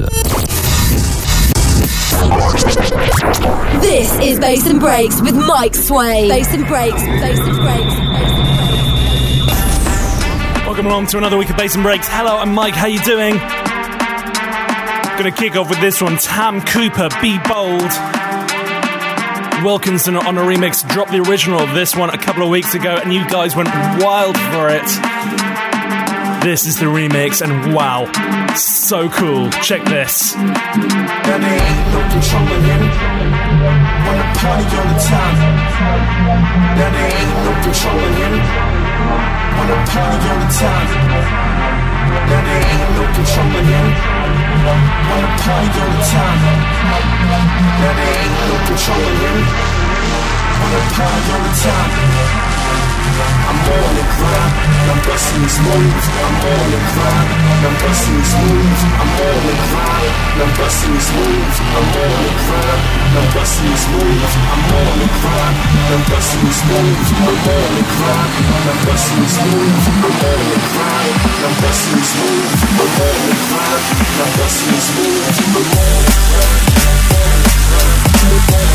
Listen. This is Bass and Breaks with Mike Sway. Bass and Breaks, Bass and Breaks. Welcome along to another week of Bass and Breaks. Hello, I'm Mike. How you doing? Gonna kick off with this one. Tam Cooper, Be Bold. Wilkinson on a remix dropped the original of this one a couple of weeks ago, and you guys went wild for it. This is the remix, and wow, so cool. Check this. There ain't no controlling. Wanna party all the time. There ain't no controlling. Wanna party all the time. There ain't no controlling. Wanna party all the time. There ain't no controlling. Wanna party all the time. I'm on the grind, I'm busting these moves. I'm on the grind, I'm busting these moves. I'm on the grind, I'm busting these moves. I'm on the grind, I'm busting these moves. I'm on the grind, I'm busting these moves. I'm on the grind, I'm busting these moves. I'm on the grind, I'm busting these moves. I'm on the grind, I'm busting these moves. I'm on the grind.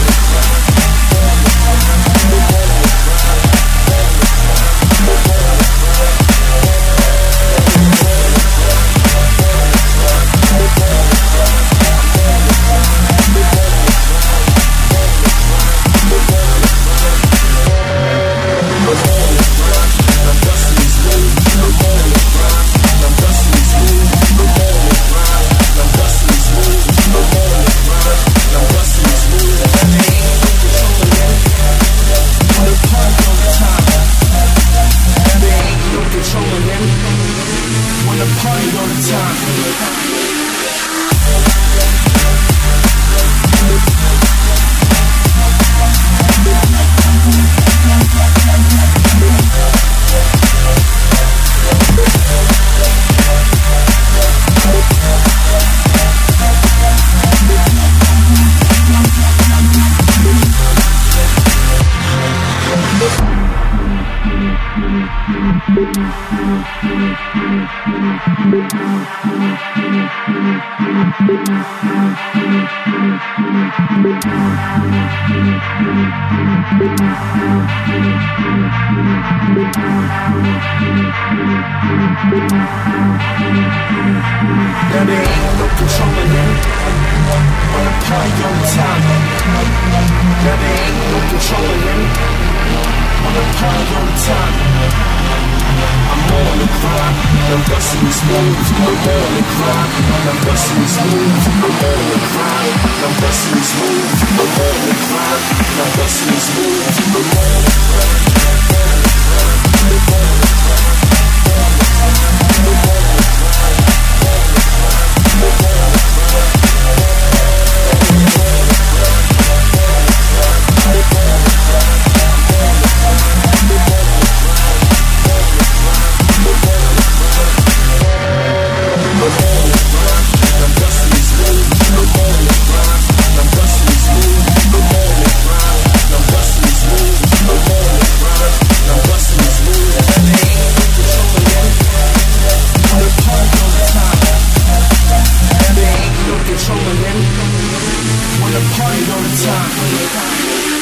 Party all the time.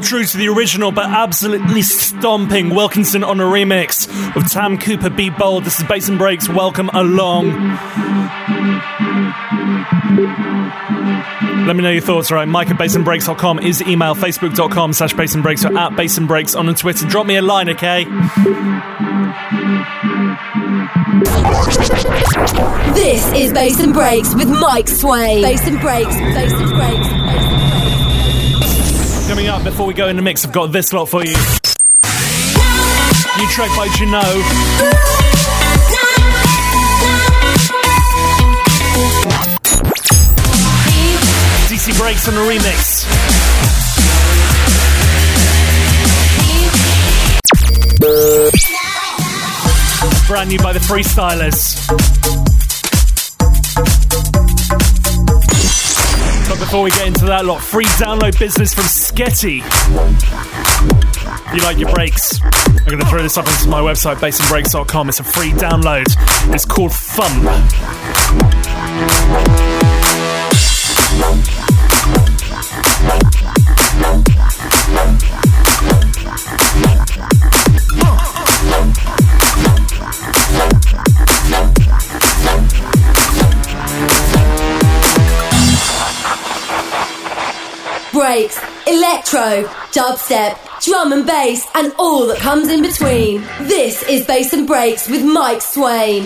True to the original, but absolutely stomping Wilkinson on a remix of Tam Cooper Be Bold. This is Bass and Breaks. Welcome along. Let me know your thoughts, right? Mike at bassandbreaks.com is email, facebook.com slash bassandbreaks or at bassandbreaks on Twitter. Drop me a line, okay? This is Bass and Breaks with Mike Sway. Bass and Breaks, Bass and Breaks coming up. Before we go in the mix, I've got this lot for you. New track by Juno. DC Breaks on the remix. Brand new by the Freestylers. Before we get into that lot, free download business from Sketty. If you like your breaks, I'm going to throw this up onto my website, bassandbreaks.com. It's a free download. It's called Thump. Breaks, electro, dubstep, drum and bass, and all that comes in between. This is Bass and Breaks with Mike Swain.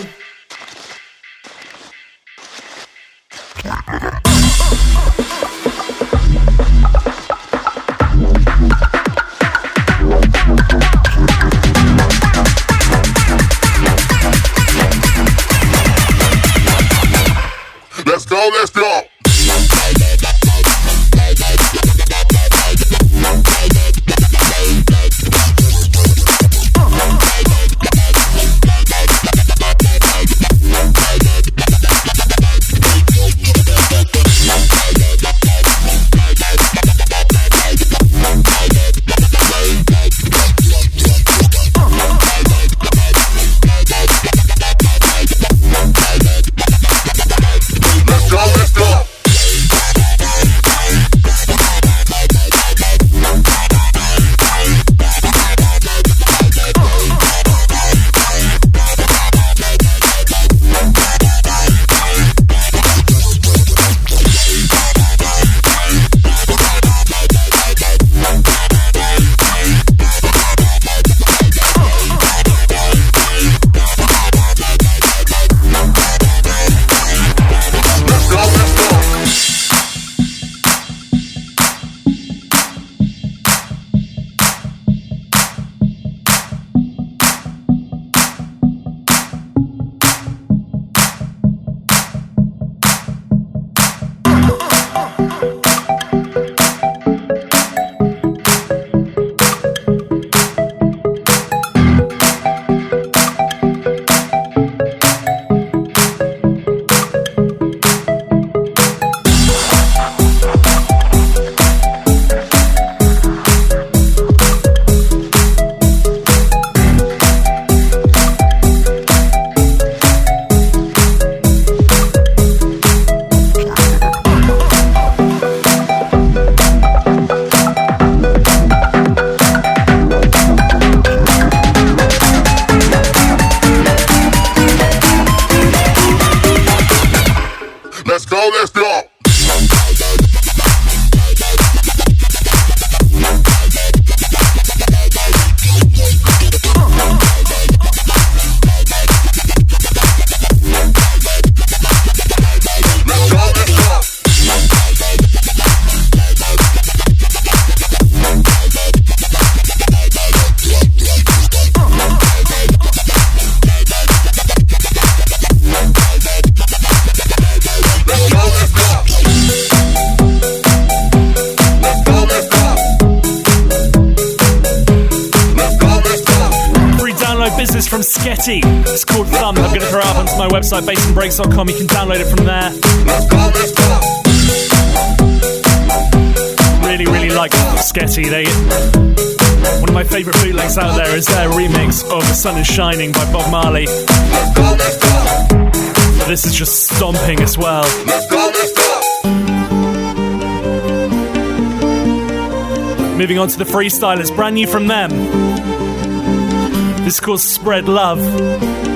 bassandbreaks.com. You can download it from there. Let's go, let's go. Really, really like Sketty. They one of my favourite bootlegs out there is their remix of "The Sun Is Shining" by Bob Marley. This is just stomping as well. Moving on to the freestylers, brand new from them. This is called Spread Love.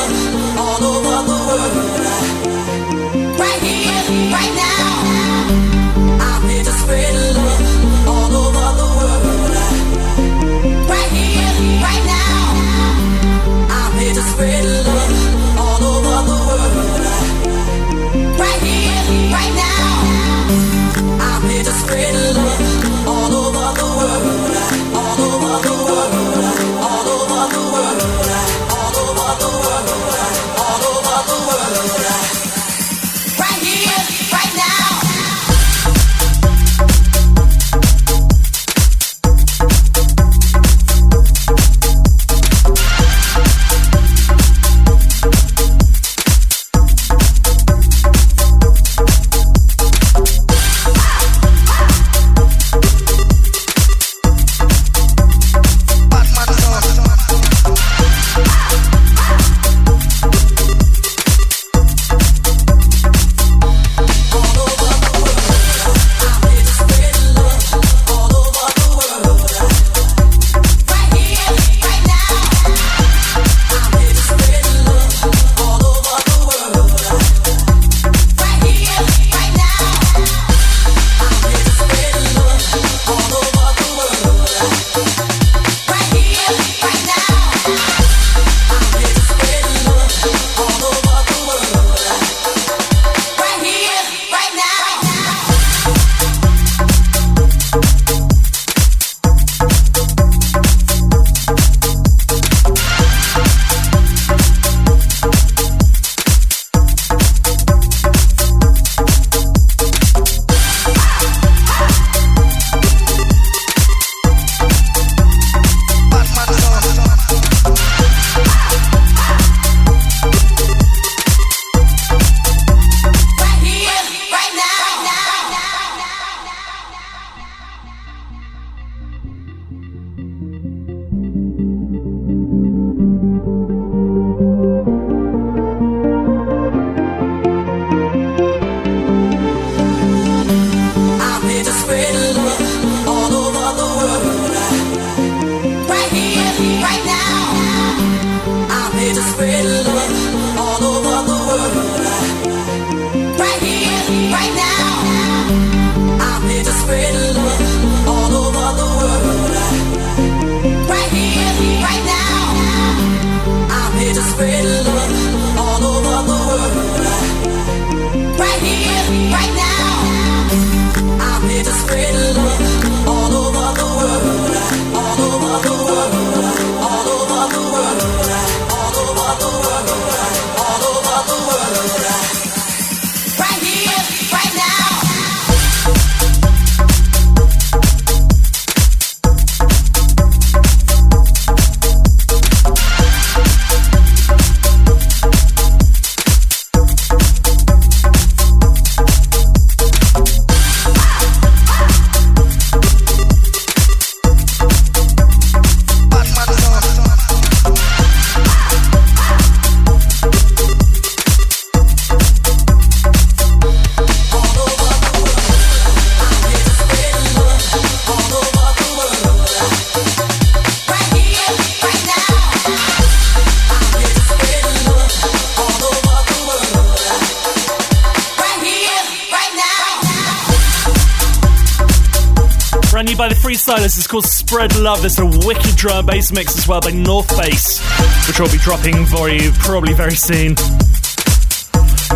Silas is called Spread Love. There's a wicked drum bass mix as well by North Bass, which will be dropping for you probably very soon.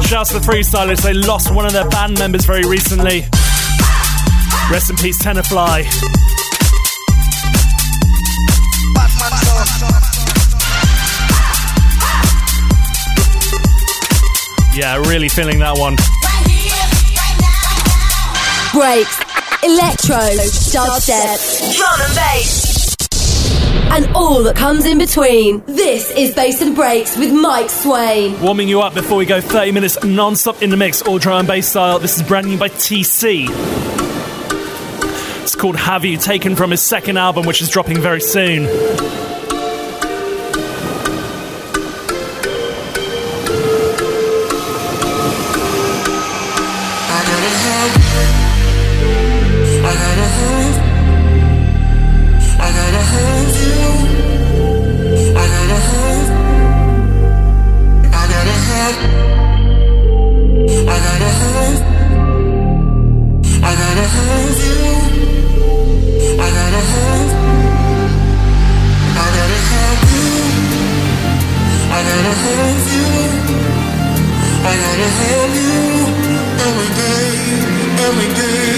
Shouts to the freestylers, they lost one of their band members very recently. Rest in peace, Tenor Fly. Yeah, really feeling that one. Breaks electro, dubstep, drum and bass, and all that comes in between. This is Bass and Breaks with Mike Swain. Warming you up before we go 30 minutes non-stop in the mix, all drum and bass style. This is brand new by TC. It's called Have You, taken from his second album, which is dropping very soon. gotta have you every day, every day,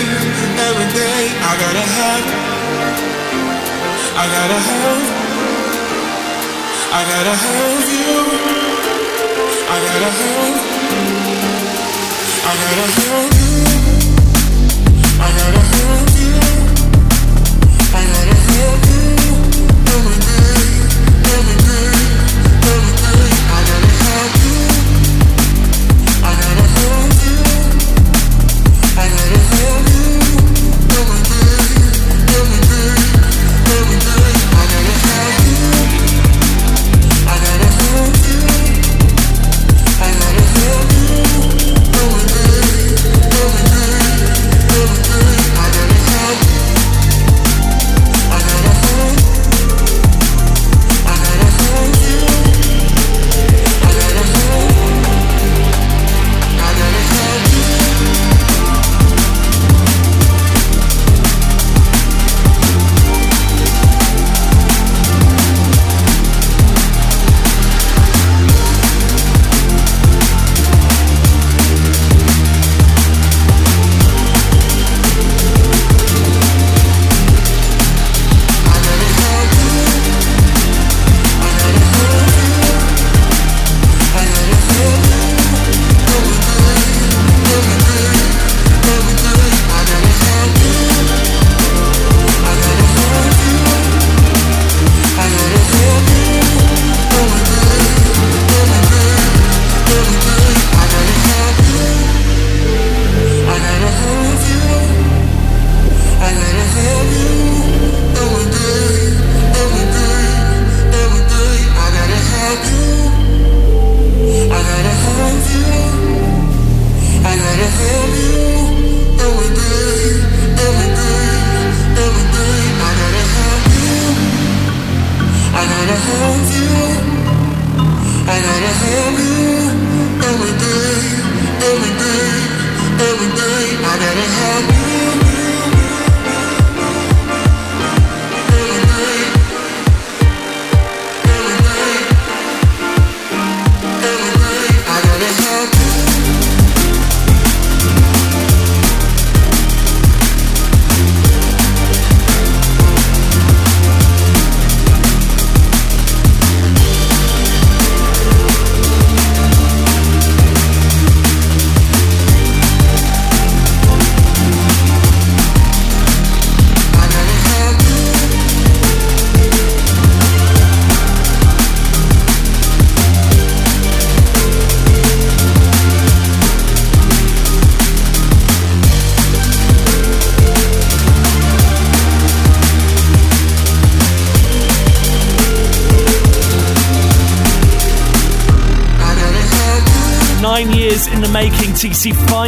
every day. I gotta have, I gotta have, I gotta have you. I gotta have, I gotta have you.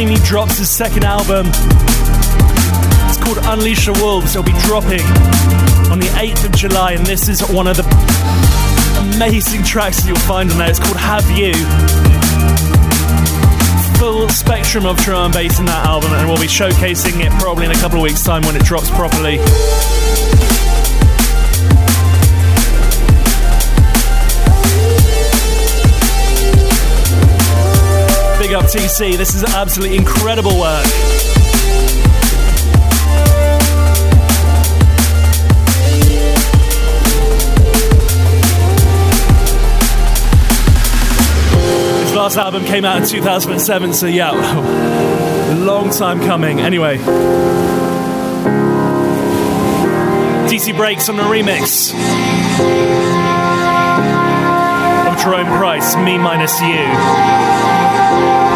Finally drops his second album. It's called Unleash the Wolves. It'll be dropping on the 8th of July, and this is one of the amazing tracks that you'll find on there. It's called Have You. Full spectrum of drum and bass in that album, and we'll be showcasing it probably in a couple of weeks' time when it drops properly. TC, this is absolutely incredible work. His last album came out in 2007, so yeah, long time coming. Anyway, DC Breaks on the remix of Jerome Price, Me Minus You.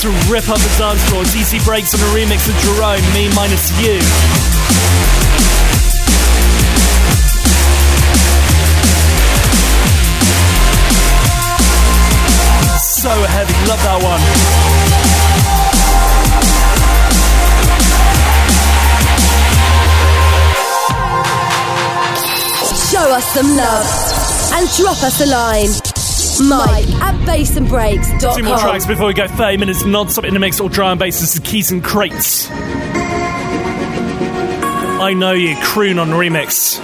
To rip up the dance floor. DC Breaks on a remix of Jerome, Me Minus You. So heavy, love that one. Show us some love and drop us a line. Mike bassandbreaks.com. Two more tracks before we go 30 minutes non-stop in the mix or drum and bass. This is Keys N Krates. I know you, croon on remix.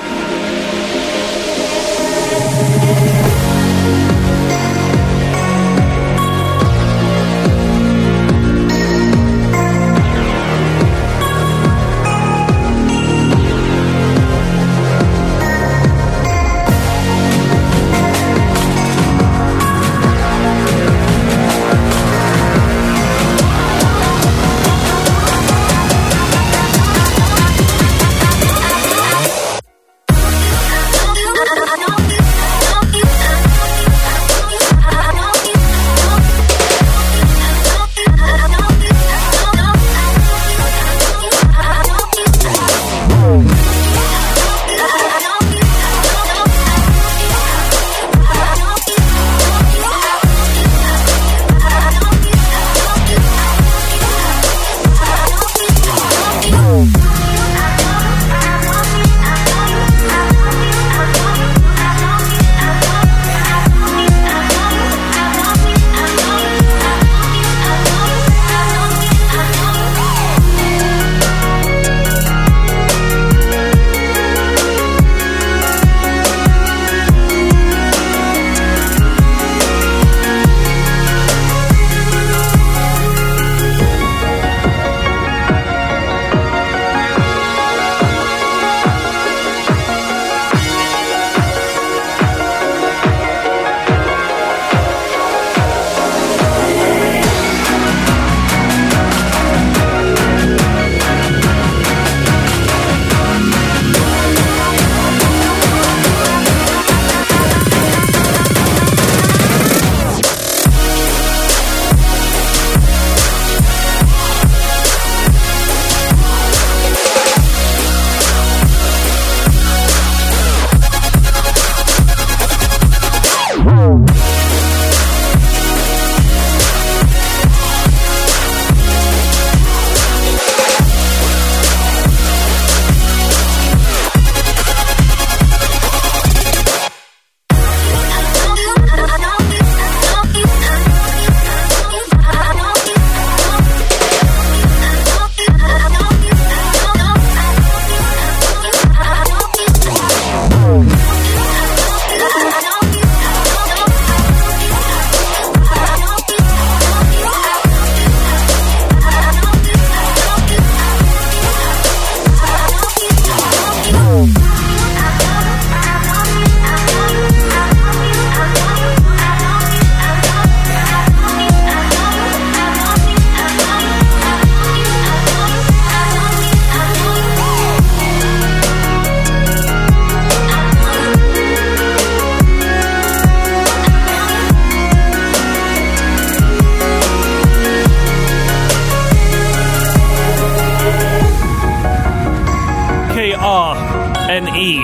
N-E.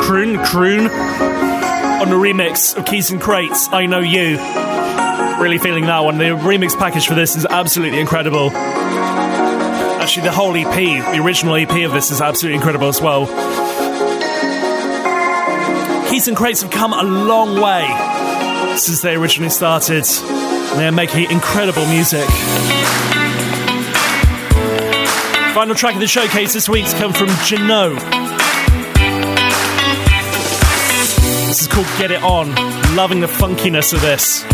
Croon, croon. On the remix of Keys N Krates, I Know You. Really feeling that one. The remix package for this is absolutely incredible. Actually, the whole EP, the original EP of this is absolutely incredible as well. Keys N Krates have come a long way since they originally started. They are making incredible music. Final track of the showcase this week's come from Jano. This is called Get It On. Loving the funkiness of this.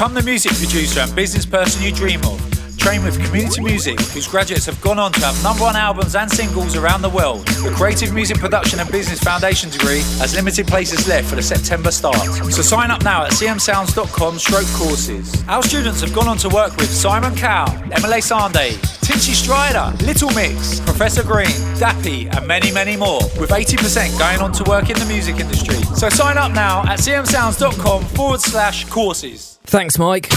Become the music producer and business person you dream of. Train with Community Music, whose graduates have gone on to have number one albums and singles around the world. The Creative Music Production and Business Foundation degree has limited places left for the September start. So sign up now at cmsounds.com stroke courses. Our students have gone on to work with Simon Cowell, Emeli Sandé, Tinchy Stryder, Little Mix, Professor Green, Dappy, and many, many more, with 80% going on to work in the music industry. So sign up now at cmsounds.com forward slash courses. Thanks, Mike.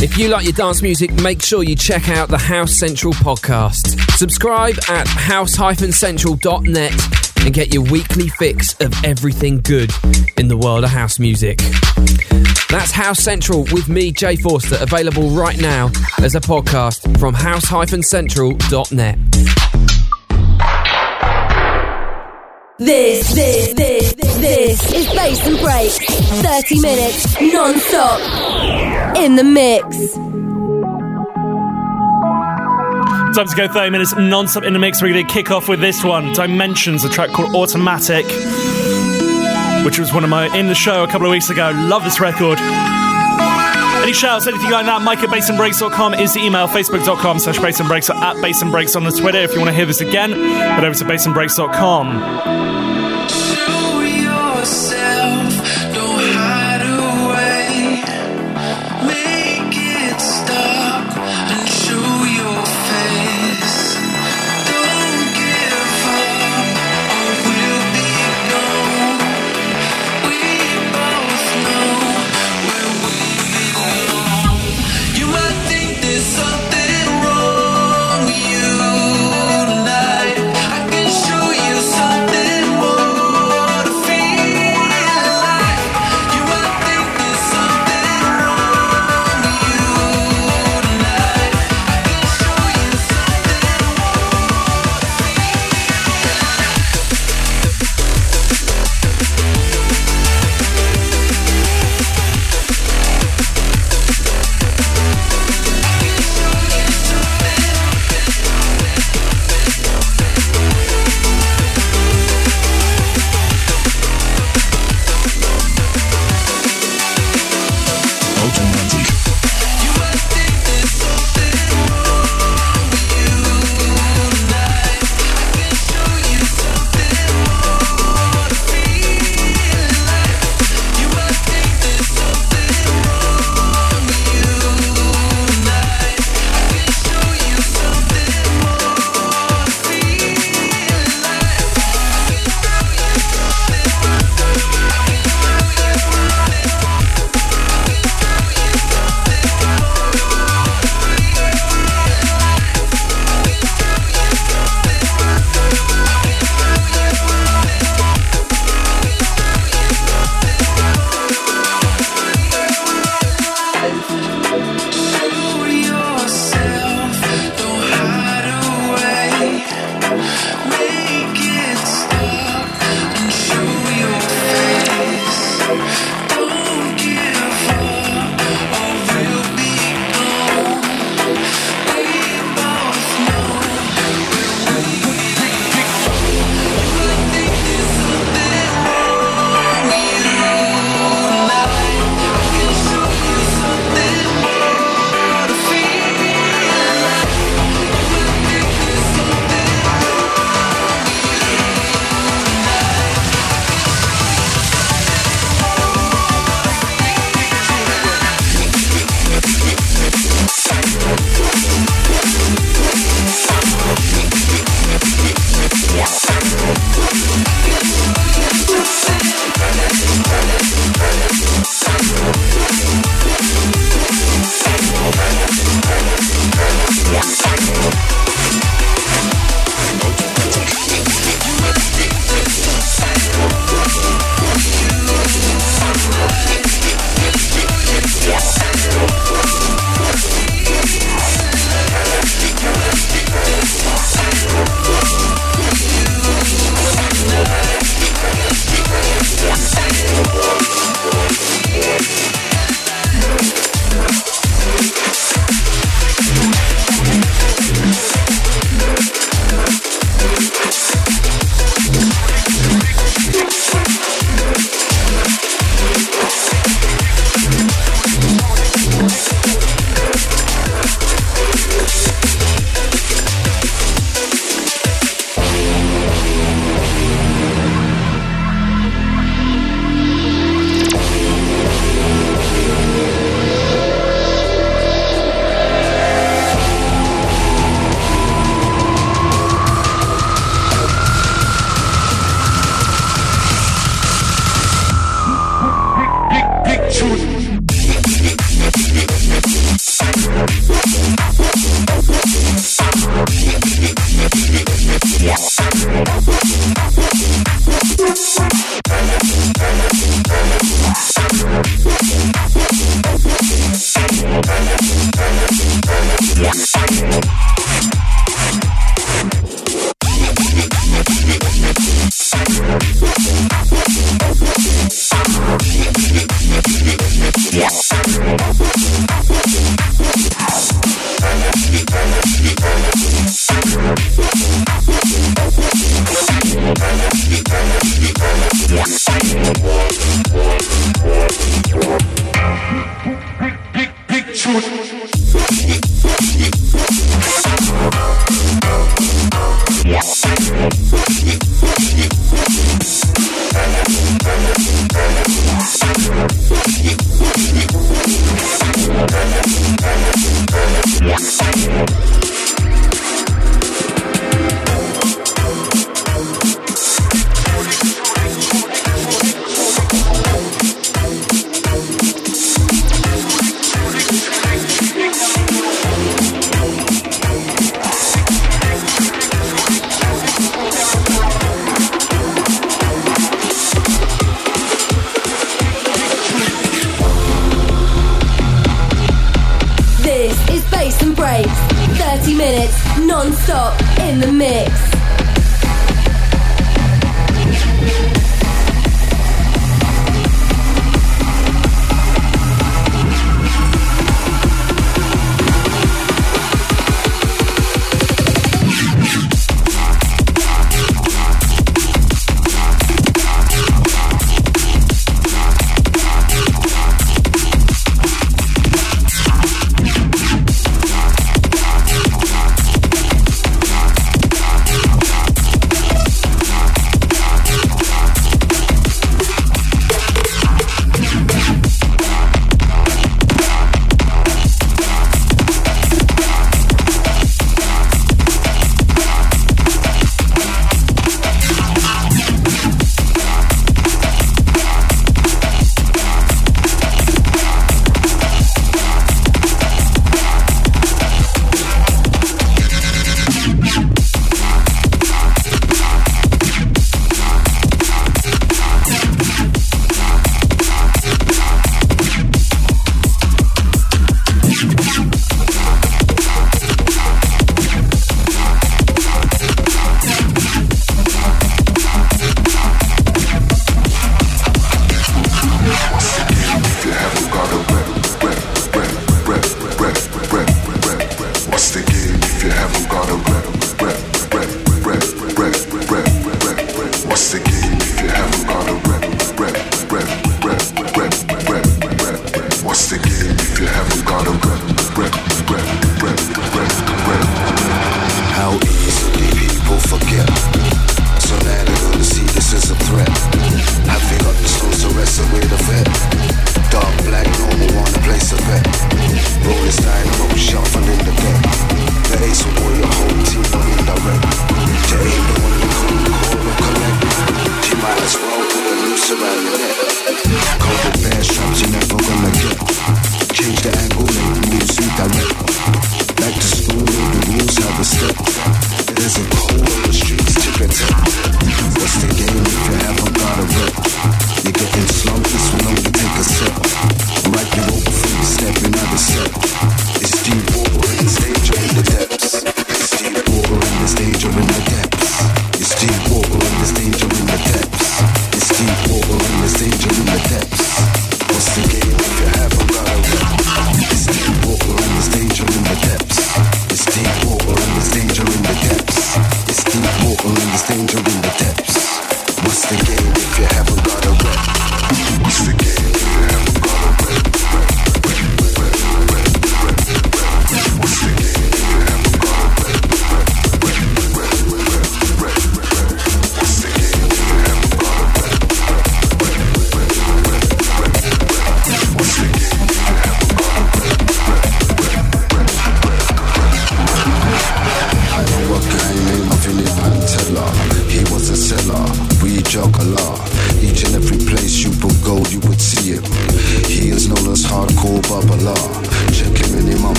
If you like your dance music, make sure you check out the House Central podcast. Subscribe at house-central.net and get your weekly fix of everything good in the world of house music. That's House Central with me, Jay Forster, available right now as a podcast from house-central.net. This, this, this, this is Bass and Break. 30 minutes non-stop in the mix. Time to go 30 minutes non-stop in the mix. We're going to kick off with this one. Dimensions, a track called Automatic, which was one of my in the show a couple of weeks ago. Love this record. Any shouts, anything like that, Mike at bassandbreaks.com is the email, facebook.com slash bassandbreaks or at bassandbreaks on the Twitter. If you want to hear this again, head over to bassandbreaks.com.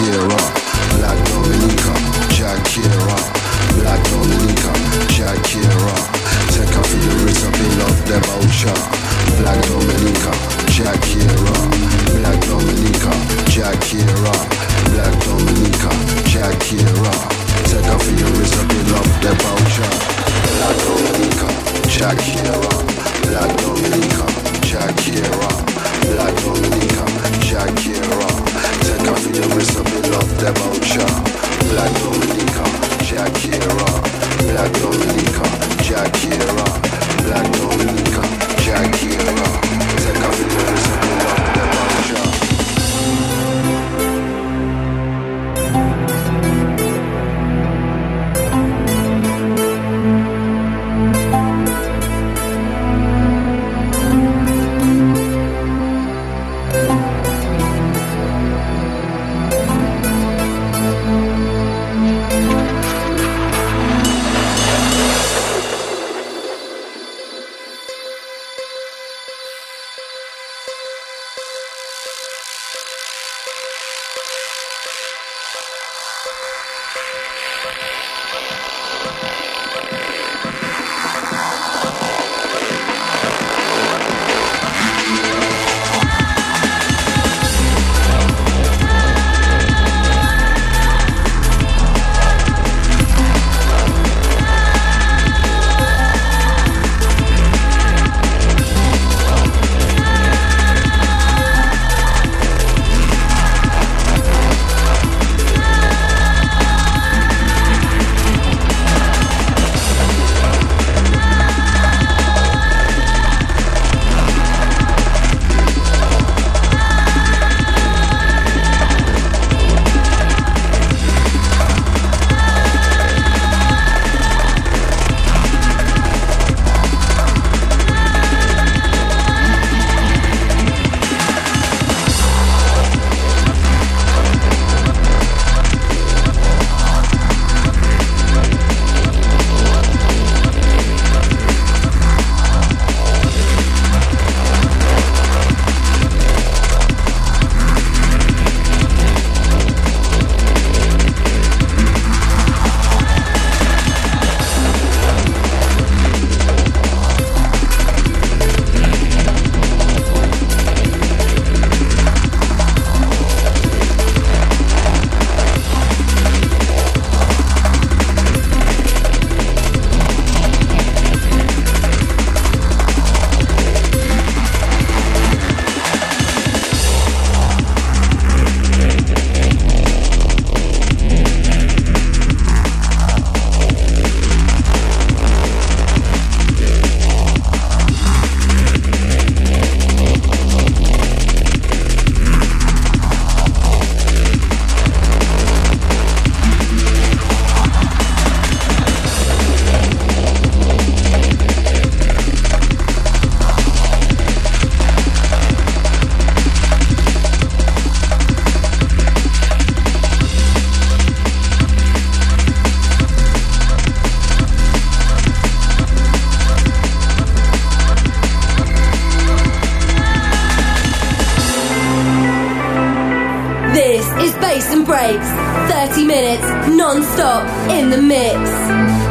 cheer up. Bass and breaks. 30 minutes non-stop in the mix.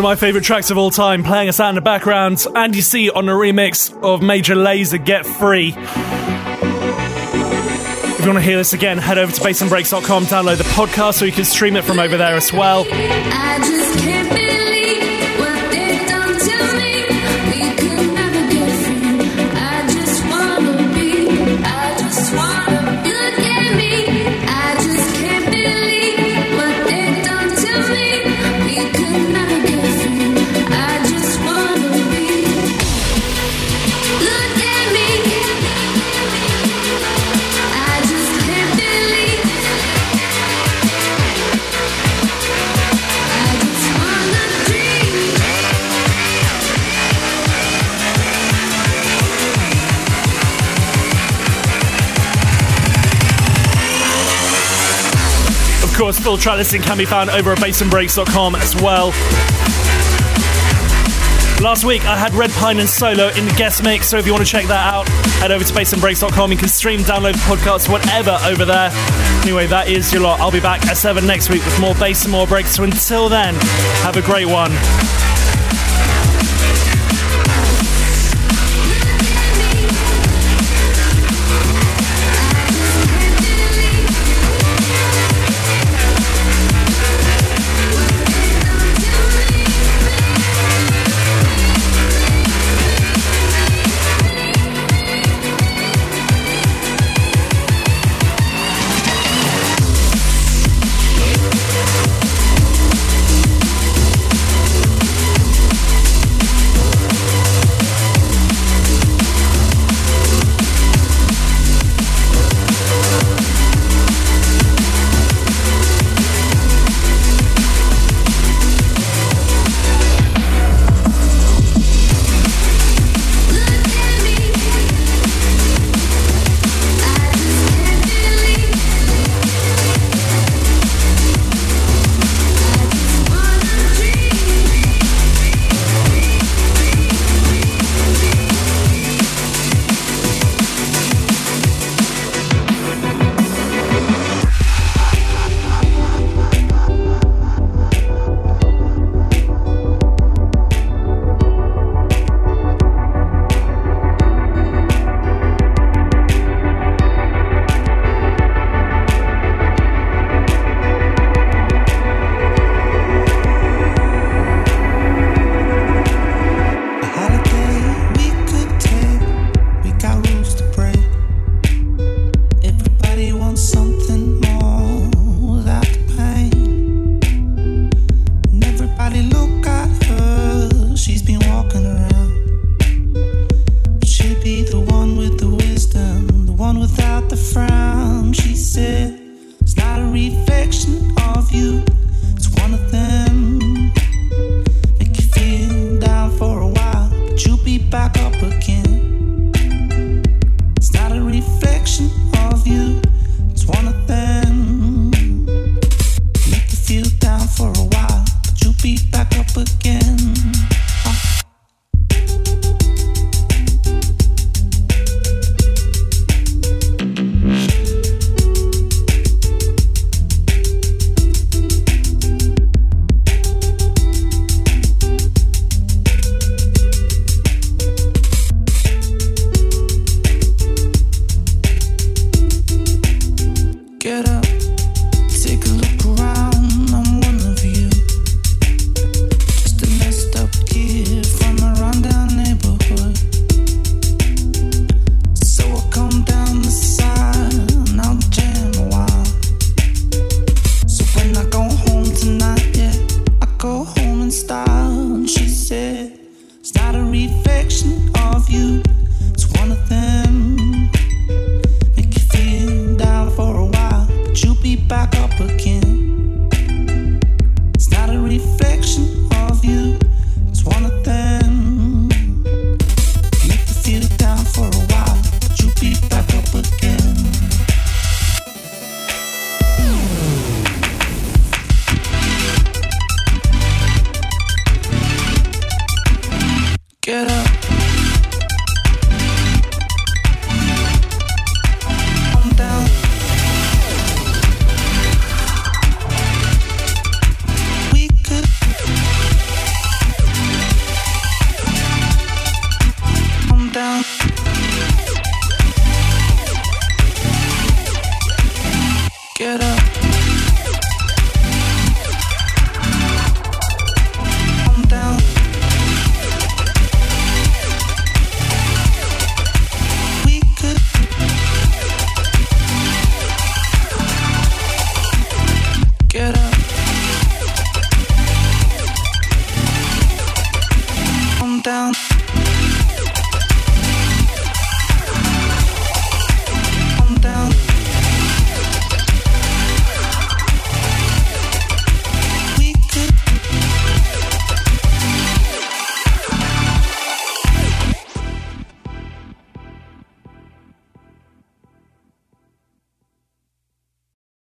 One of my favourite tracks of all time, playing us out in the background. Andy C on a remix of Major Lazer Get Free. If you want to hear this again, head over to bassandbreaks.com, download the podcast so you can stream it from over there as well. Full track listing can be found over at bassandbreaks.com as well. Last week I had Red Pine and Solo in the guest mix, so if you want to check that out, head over to bassandbreaks.com. You can stream, download the podcast, whatever over there. Anyway, that is your lot. I'll be back at 7 next week with more bass and more breaks. So until then, have a great one.